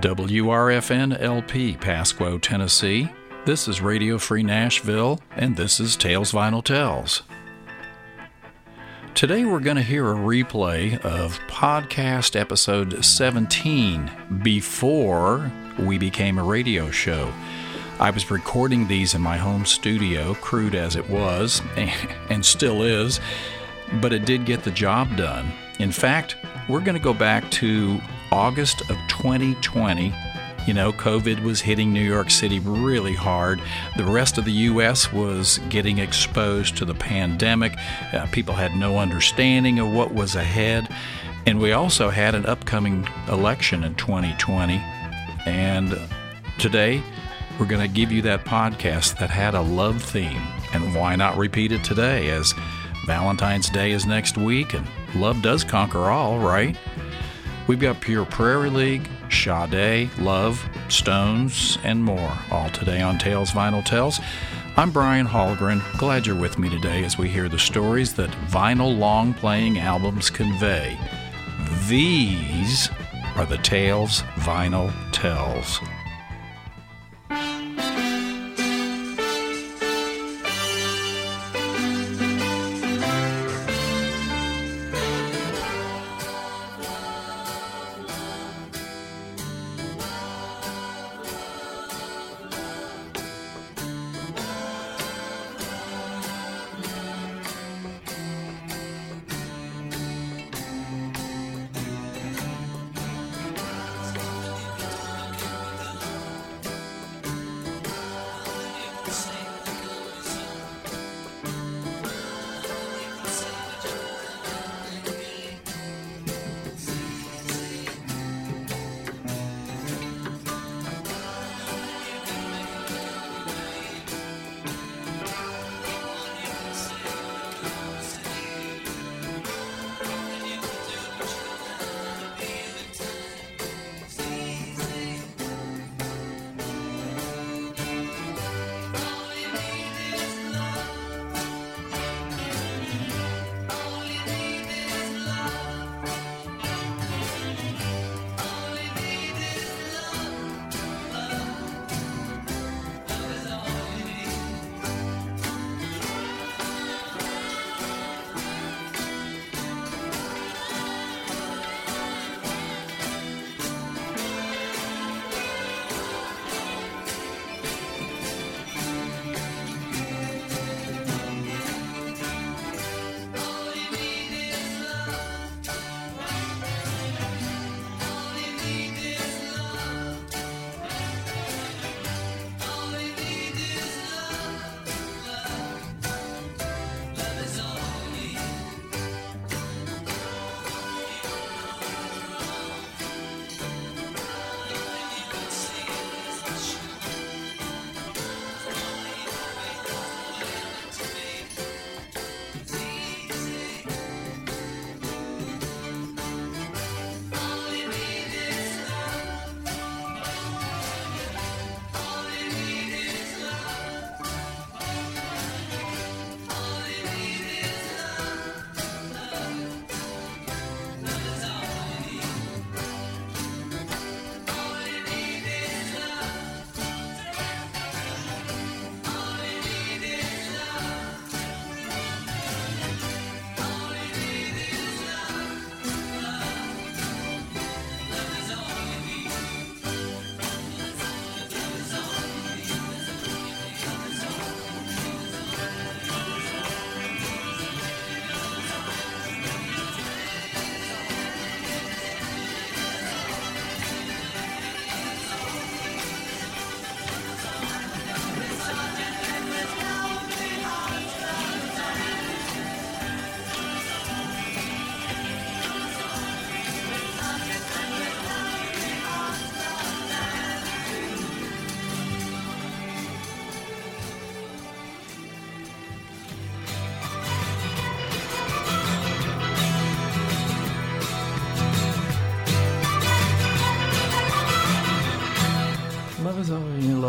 WRFN LP, Pasquo, Tennessee. This is Radio Free Nashville, and this is Tales Vinyl Tells. Today we're going to hear a replay of podcast episode 17 before we became a radio show. I was recording these in my home studio, crude as it was, and still is, but it did get the job done. In fact, we're going to go back to August of 2020. You know, COVID was hitting New York City really hard. The rest of the U.S. was getting exposed to the pandemic. Uh, people had no understanding of what was ahead. And we also had an upcoming election in 2020. And today, we're going to give you that podcast that had a love theme. And why not repeat it today as Valentine's Day is next week and love does conquer all, right? We've got Pure Prairie League, Sade, Love, Stones, and more, all today on Tales Vinyl Tells. I'm Brian Hallgren. Glad you're with me today as we hear the stories that vinyl long playing albums convey. These are the Tales Vinyl Tells.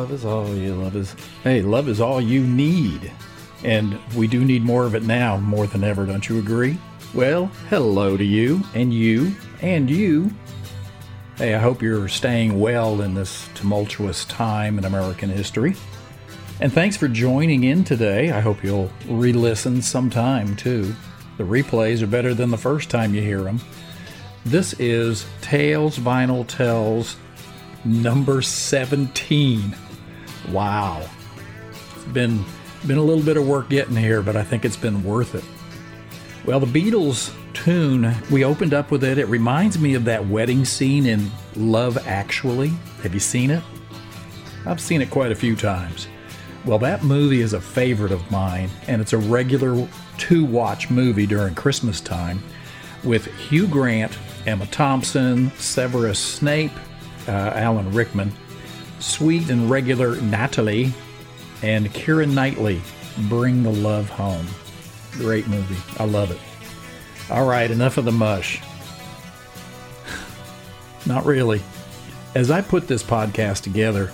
Love is all you love is hey love is all you need and we do need more of it now more than ever don't you agree well hello to you and you and you Hey, I hope you're staying well in this tumultuous time in American history. And thanks for joining in today. I hope you'll re listen sometime too. The replays are better than the first time you hear them. This is Tales Vinyl Tells number 17. Wow. It's been been a little bit of work getting here, but I think it's been worth it. Well, the Beatles tune, we opened up with it. It reminds me of that wedding scene in Love Actually. Have you seen it? I've seen it quite a few times. Well, that movie is a favorite of mine, and it's a regular two watch movie during Christmas time with Hugh Grant, Emma Thompson, Severus Snape, uh, Alan Rickman, sweet and regular Natalie, and Keira Knightley bring the love home. Great movie. I love it. All right, enough of the mush. Not really. As I put this podcast together,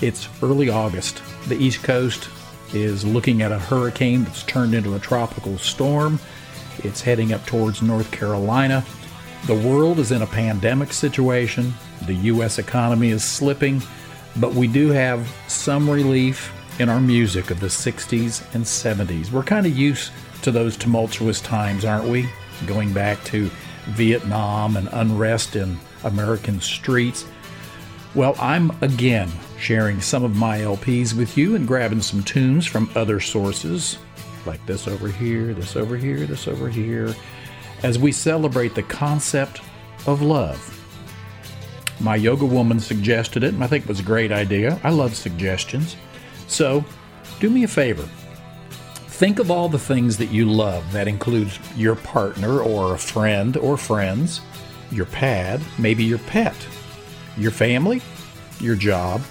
it's early August. The East Coast is looking at a hurricane that's turned into a tropical storm. It's heading up towards North Carolina. The world is in a pandemic situation. The U.S. economy is slipping, but we do have some relief in our music of the 60s and 70s. We're kind of used to those tumultuous times, aren't we? Going back to Vietnam and unrest in American streets. Well, I'm again sharing some of my LPs with you and grabbing some tunes from other sources, like this over here, this over here, this over here, as we celebrate the concept of love. My yoga woman suggested it, and I think it was a great idea. I love suggestions. So, do me a favor. Think of all the things that you love. That includes your partner or a friend or friends, your pad, maybe your pet, your family, your job,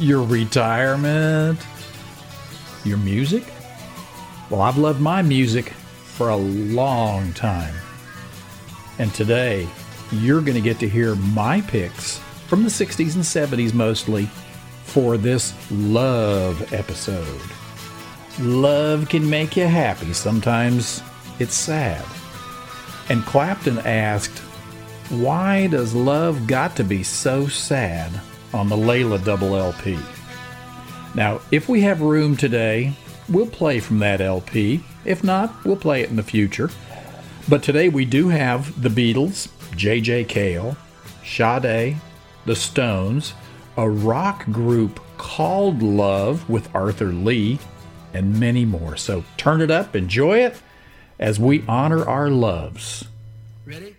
your retirement, your music. Well, I've loved my music for a long time. And today, you're going to get to hear my picks from the 60s and 70s mostly for this love episode. Love can make you happy. Sometimes it's sad. And Clapton asked, Why does love got to be so sad on the Layla double LP? Now, if we have room today, we'll play from that LP. If not, we'll play it in the future. But today we do have the Beatles, J.J. Cale, Sade, the Stones, a rock group called Love with Arthur Lee, and many more. So turn it up, enjoy it as we honor our loves. Ready?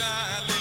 darling.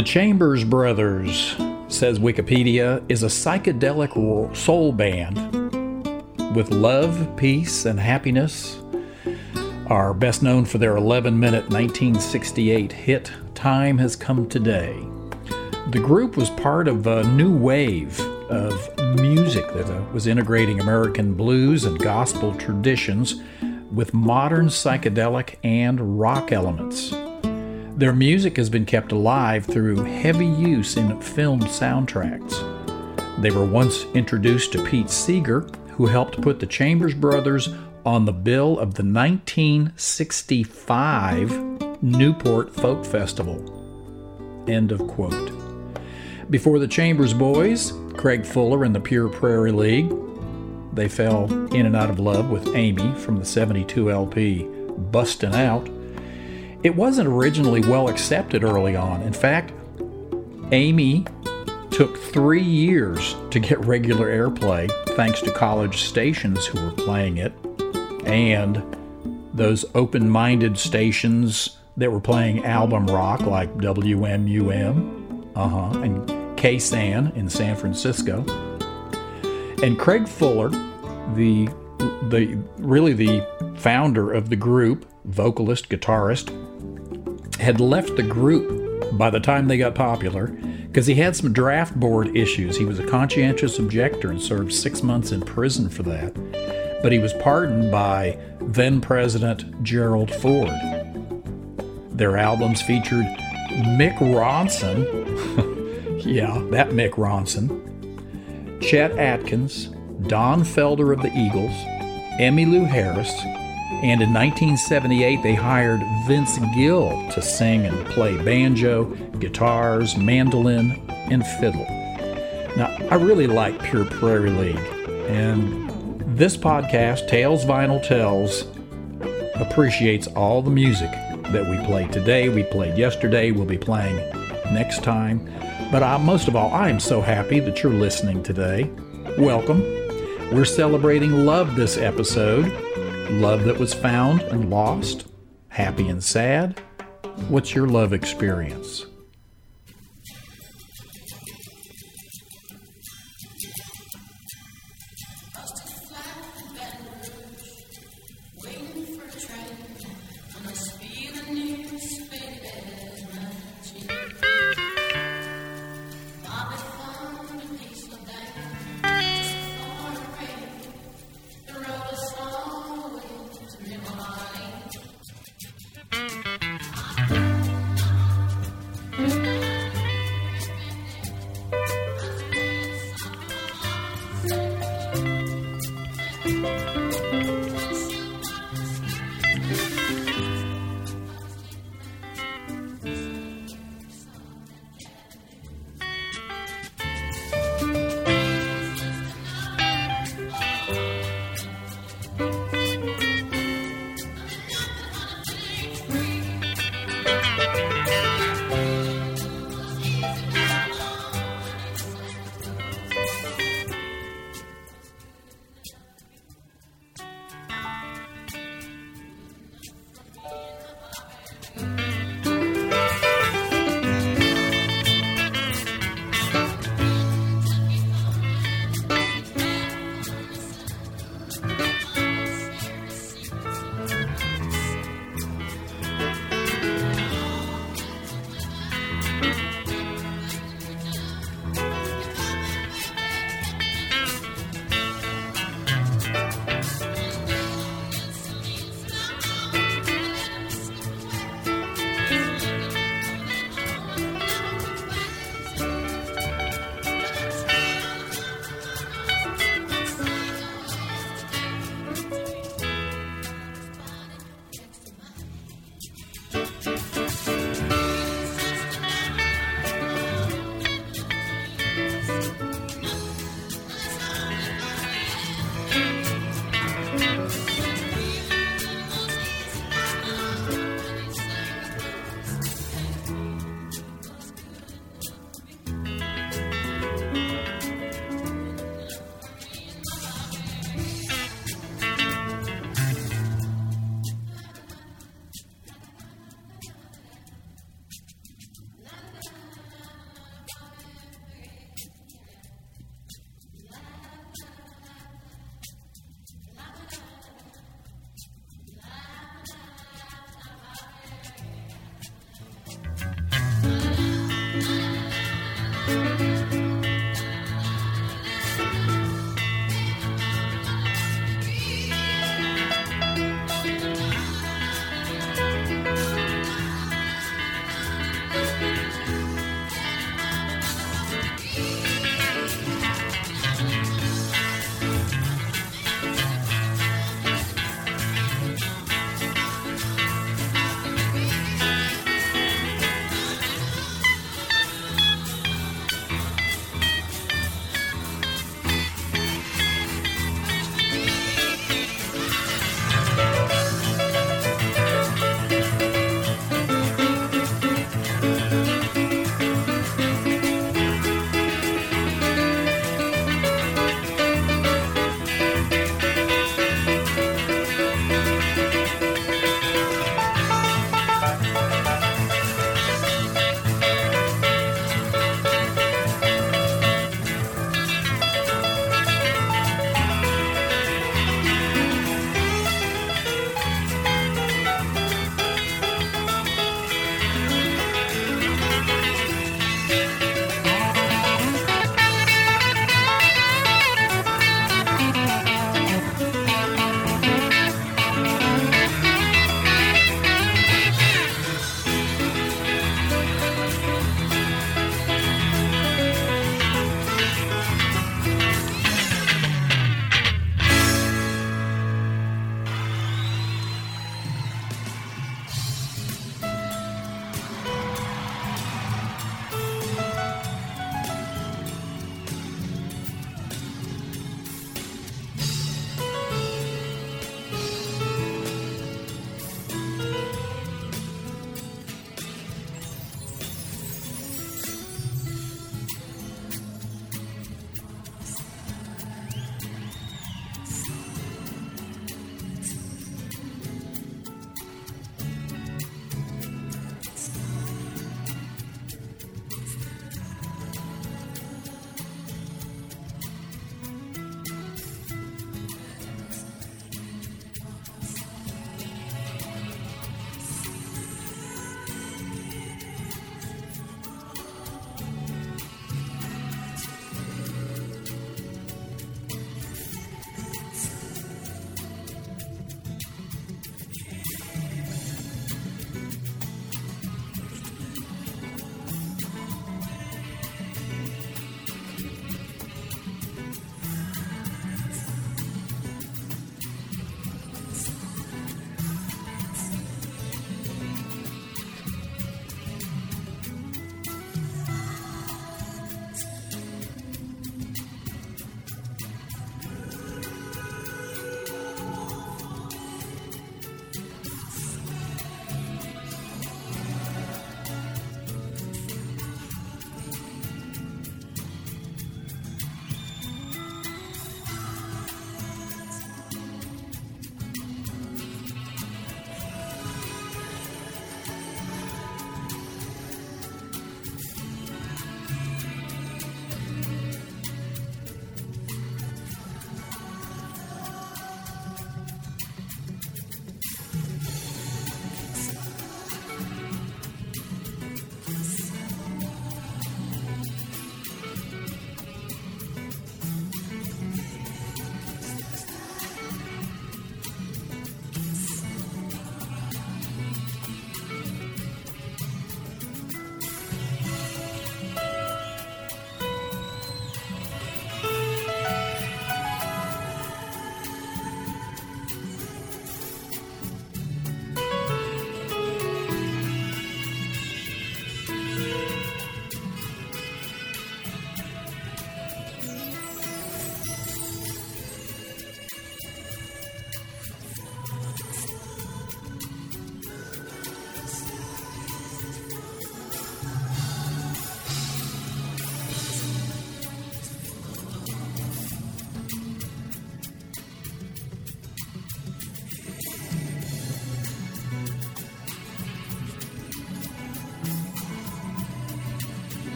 The Chambers Brothers, says Wikipedia, is a psychedelic soul band with love, peace, and happiness. Are best known for their 11 minute 1968 hit Time Has Come Today. The group was part of a new wave of music that uh, was integrating American blues and gospel traditions with modern psychedelic and rock elements. Their music has been kept alive through heavy use in film soundtracks. They were once introduced to Pete Seeger, who helped put the Chambers Brothers on the bill of the 1965 Newport Folk Festival. End of quote. Before the Chambers Boys, Craig Fuller and the Pure Prairie League, they fell in and out of love with Amy from the 72 LP Bustin' Out it wasn't originally well accepted early on. In fact, Amy took three years to get regular airplay thanks to college stations who were playing it and those open minded stations that were playing album rock like WMUM uh-huh, and KSAN in San Francisco. And Craig Fuller, the, the really the founder of the group, vocalist, guitarist, had left the group by the time they got popular because he had some draft board issues. He was a conscientious objector and served six months in prison for that. But he was pardoned by then President Gerald Ford. Their albums featured Mick Ronson, yeah, that Mick Ronson, Chet Atkins, Don Felder of the Eagles, Emmylou Harris, and in 1978, they hired Vince Gill to sing and play banjo, guitars, mandolin, and fiddle. Now, I really like Pure Prairie League, and this podcast, Tales Vinyl Tells, appreciates all the music that we played today, we played yesterday, we'll be playing next time. But I, most of all, I am so happy that you're listening today. Welcome. We're celebrating love this episode love that was found and lost, Happy and sad? What's your love experience? Música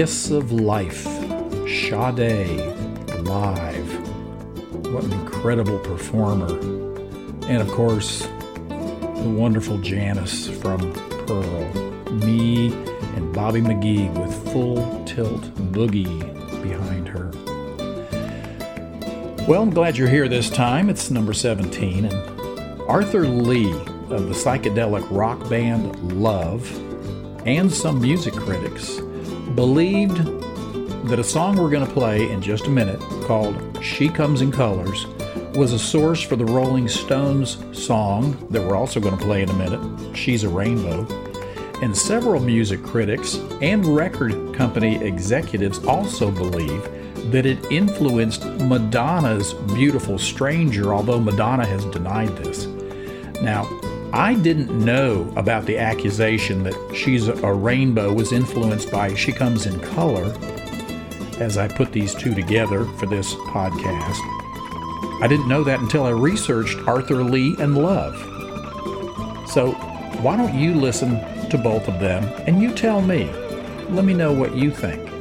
Kiss of Life, Sade, live. What an incredible performer. And of course, the wonderful Janis from Pearl. Me and Bobby McGee with full tilt boogie behind her. Well, I'm glad you're here this time. It's number 17. And Arthur Lee of the psychedelic rock band Love and some music critics believed that a song we're going to play in just a minute called She Comes in Colors was a source for the Rolling Stones song that we're also going to play in a minute, She's a Rainbow. And several music critics and record company executives also believe that it influenced Madonna's Beautiful Stranger, although Madonna has denied this. Now, I didn't know about the accusation that She's a Rainbow was influenced by She Comes in Color as I put these two together for this podcast. I didn't know that until I researched Arthur Lee and Love. So, why don't you listen to both of them and you tell me? Let me know what you think.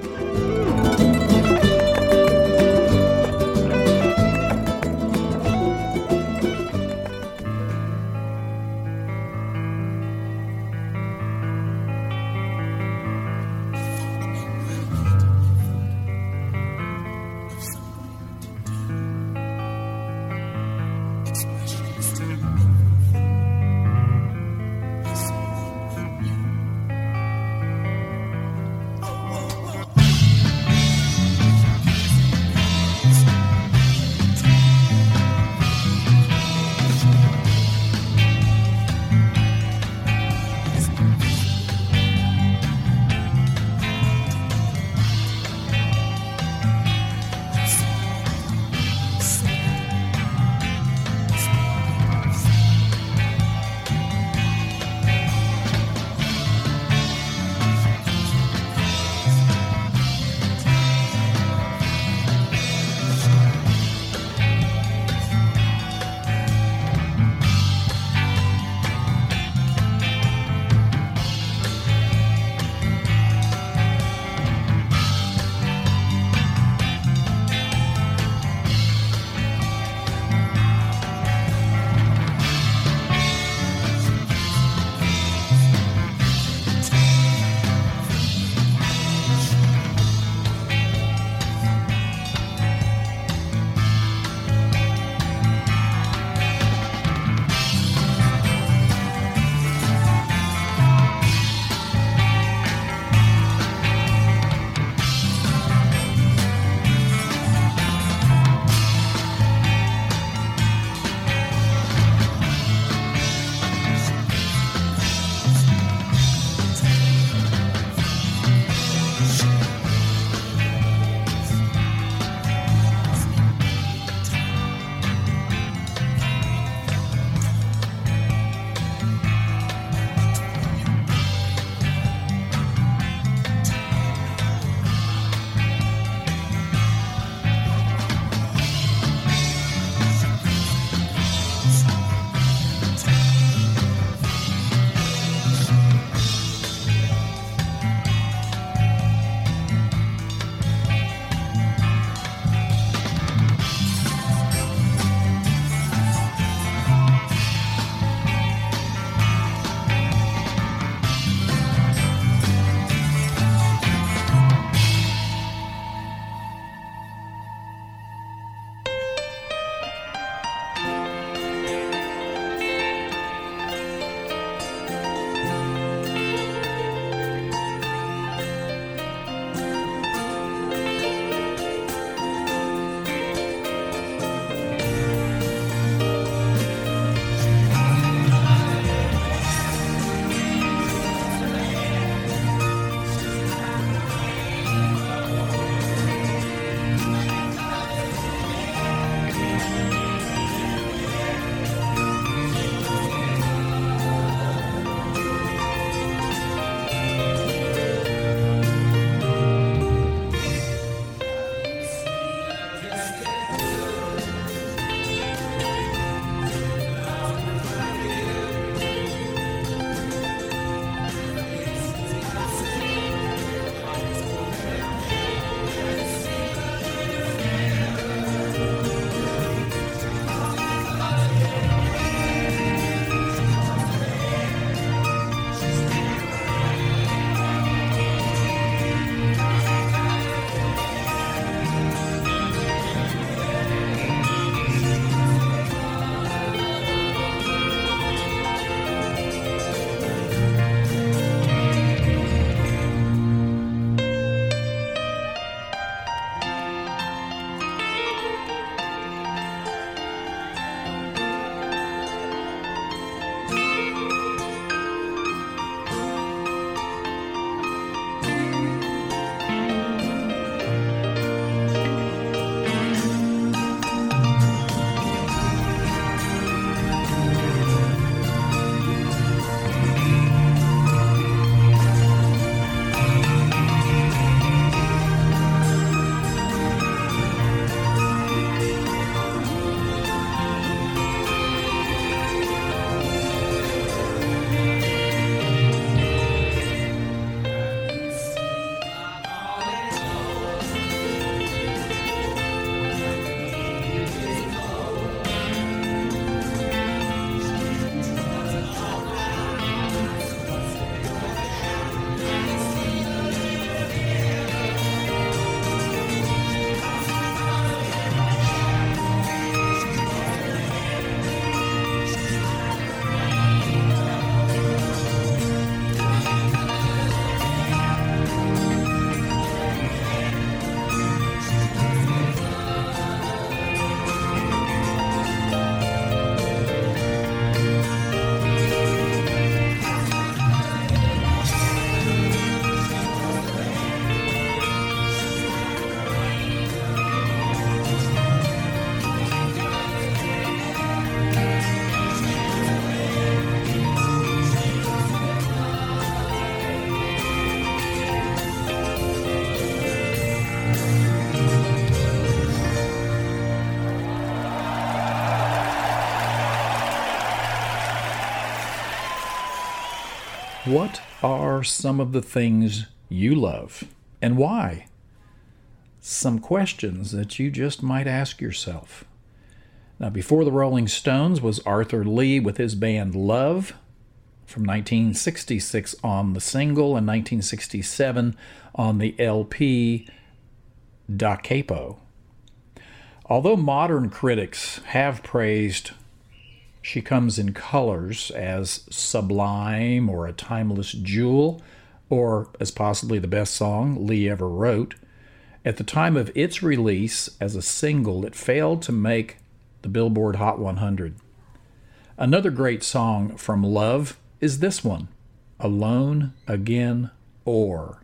Are some of the things you love and why? Some questions that you just might ask yourself. Now, before the Rolling Stones was Arthur Lee with his band Love from 1966 on the single and 1967 on the LP Da Capo. Although modern critics have praised She Comes in Colors as sublime or a timeless jewel, or as possibly the best song Lee ever wrote, at the time of its release as a single, it failed to make the Billboard Hot 100. Another great song from Love is this one Alone Again or.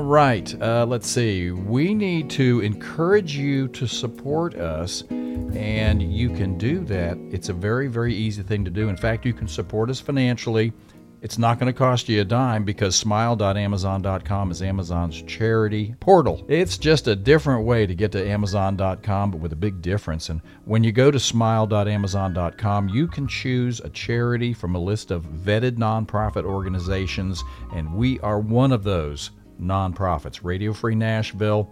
All right, uh, let's see. We need to encourage you to support us, and you can do that. It's a very, very easy thing to do. In fact, you can support us financially. It's not going to cost you a dime because smile.amazon.com is Amazon's charity portal. It's just a different way to get to amazon.com, but with a big difference. And when you go to smile.amazon.com, you can choose a charity from a list of vetted nonprofit organizations, and we are one of those nonprofits. Radio Free Nashville,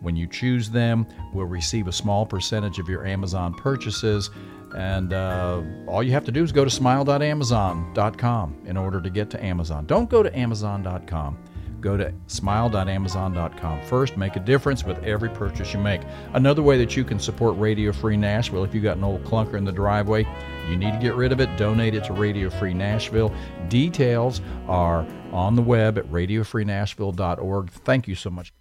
when you choose them, will receive a small percentage of your Amazon purchases. And uh, all you have to do is go to smile.amazon.com in order to get to Amazon. Don't go to amazon.com. Go to smile.amazon.com first. Make a difference with every purchase you make. Another way that you can support Radio Free Nashville, if you've got an old clunker in the driveway, you need to get rid of it, donate it to Radio Free Nashville. Details are on the web at radiofreenashville.org. Thank you so much.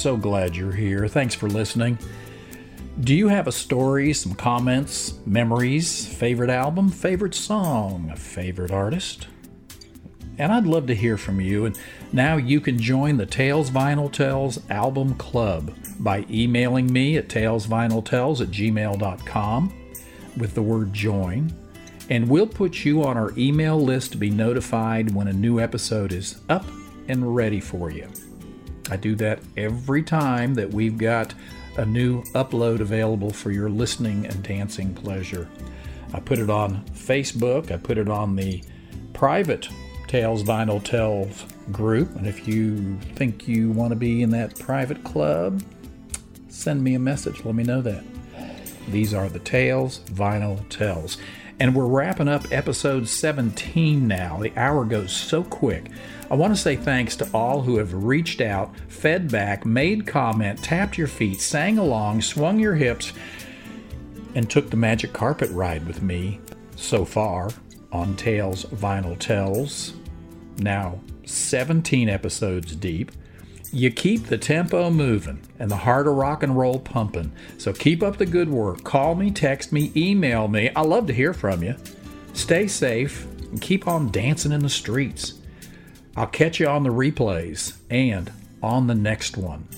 So glad you're here. Thanks for listening. Do you have a story, some comments, memories, favorite album, favorite song, favorite artist? and I'd love to hear from you. And now you can join the Tales Vinyl Tells album club by emailing me at talesvinyltells at gmail.com with the word join. And we'll put you on our email list to be notified when a new episode is up and ready for you. I do that every time that we've got a new upload available for your listening and dancing pleasure. I put it on Facebook, I put it on the private Tales Vinyl Tells group. And if you think you want to be in that private club, send me a message. Let me know that. These are the Tales Vinyl Tells. And we're wrapping up episode 17 now. The hour goes so quick. I want to say thanks to all who have reached out, fed back, made comment, tapped your feet, sang along, swung your hips, and took the magic carpet ride with me so far on Tales Vinyl Tells. Now 17 episodes deep. You keep the tempo moving and the heart of rock and roll pumping. So keep up the good work. Call me, text me, email me. I love to hear from you. Stay safe and keep on dancing in the streets. I'll catch you on the replays and on the next one.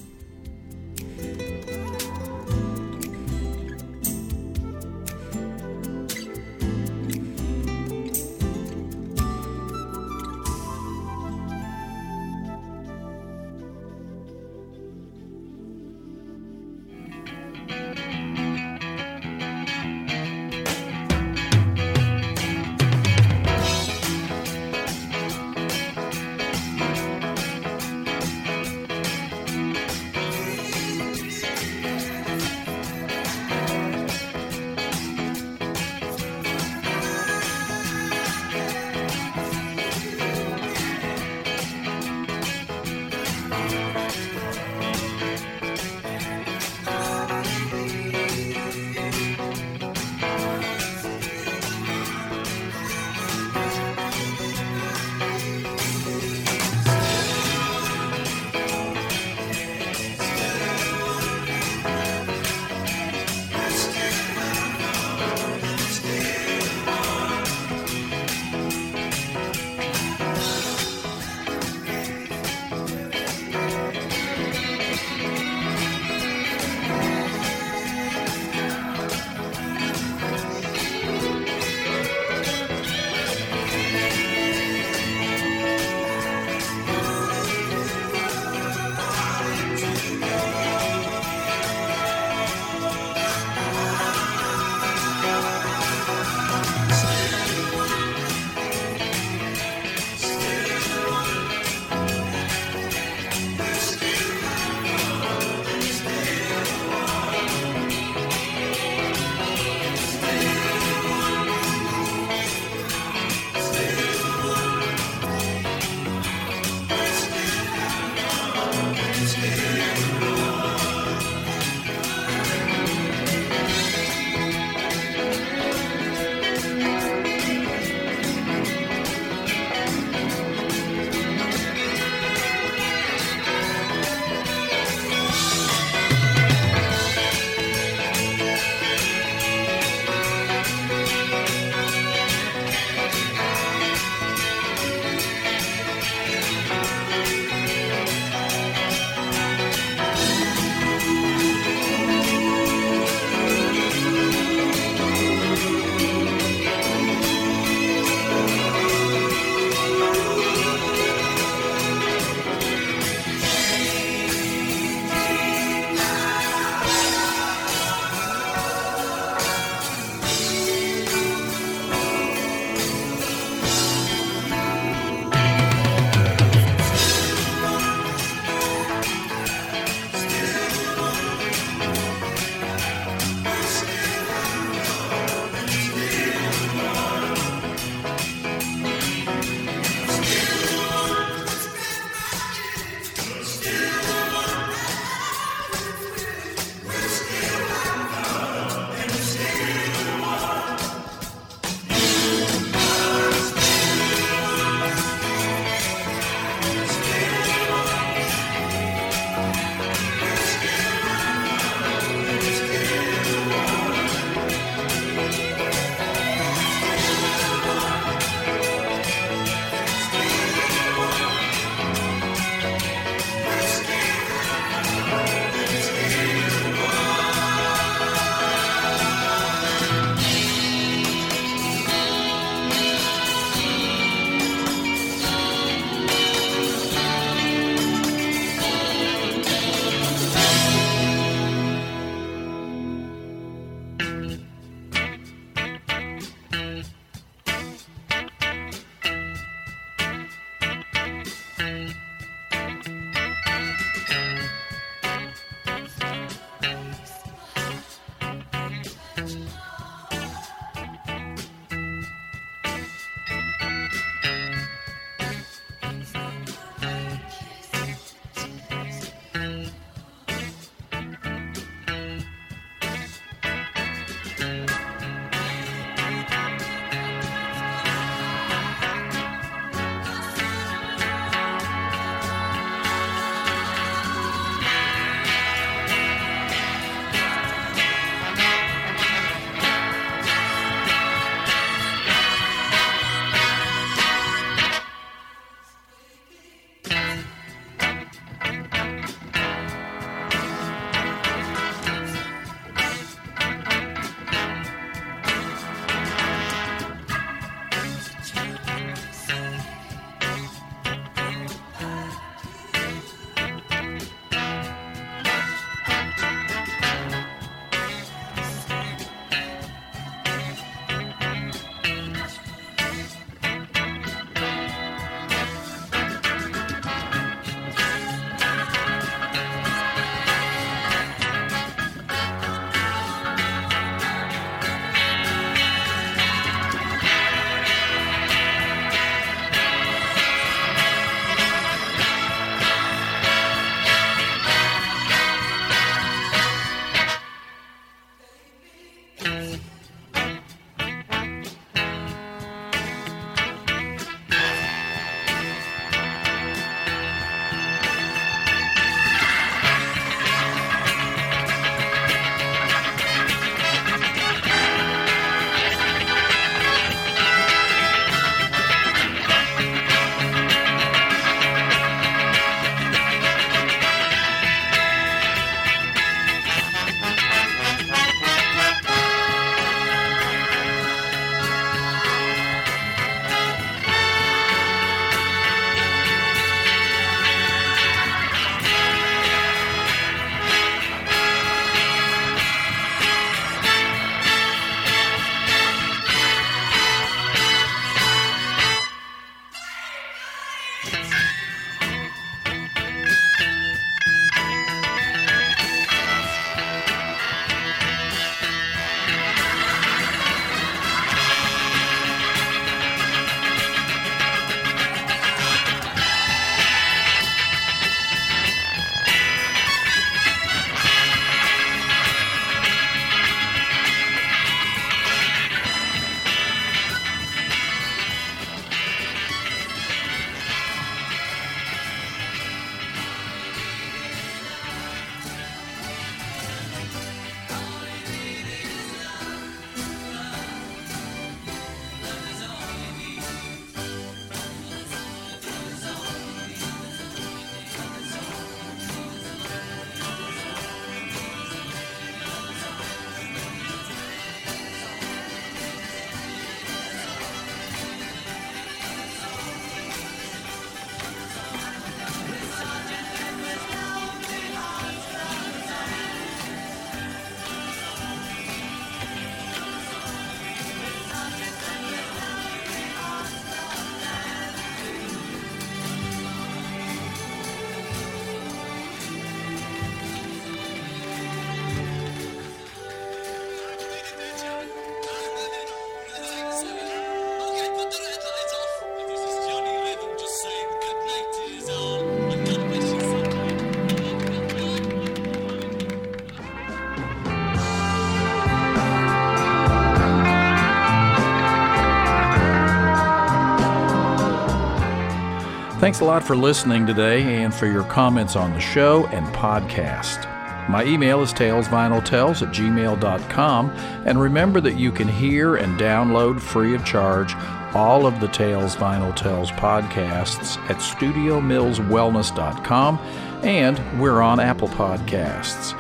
Thanks a lot for listening today and for your comments on the show and podcast. My email is talesvinyltells at gmail.com, and remember that you can hear and download free of charge all of the Tales Vinyl Tells podcasts at studiomillswellness.com, and we're on Apple Podcasts.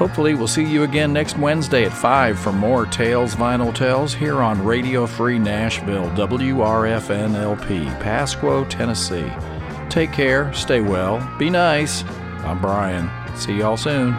Hopefully, we'll see you again next Wednesday at 5 for more Tales Vinyl Tells here on Radio Free Nashville, WRFNLP, Pasquo, Tennessee. Take care, stay well, be nice. I'm Brian. See y'all soon.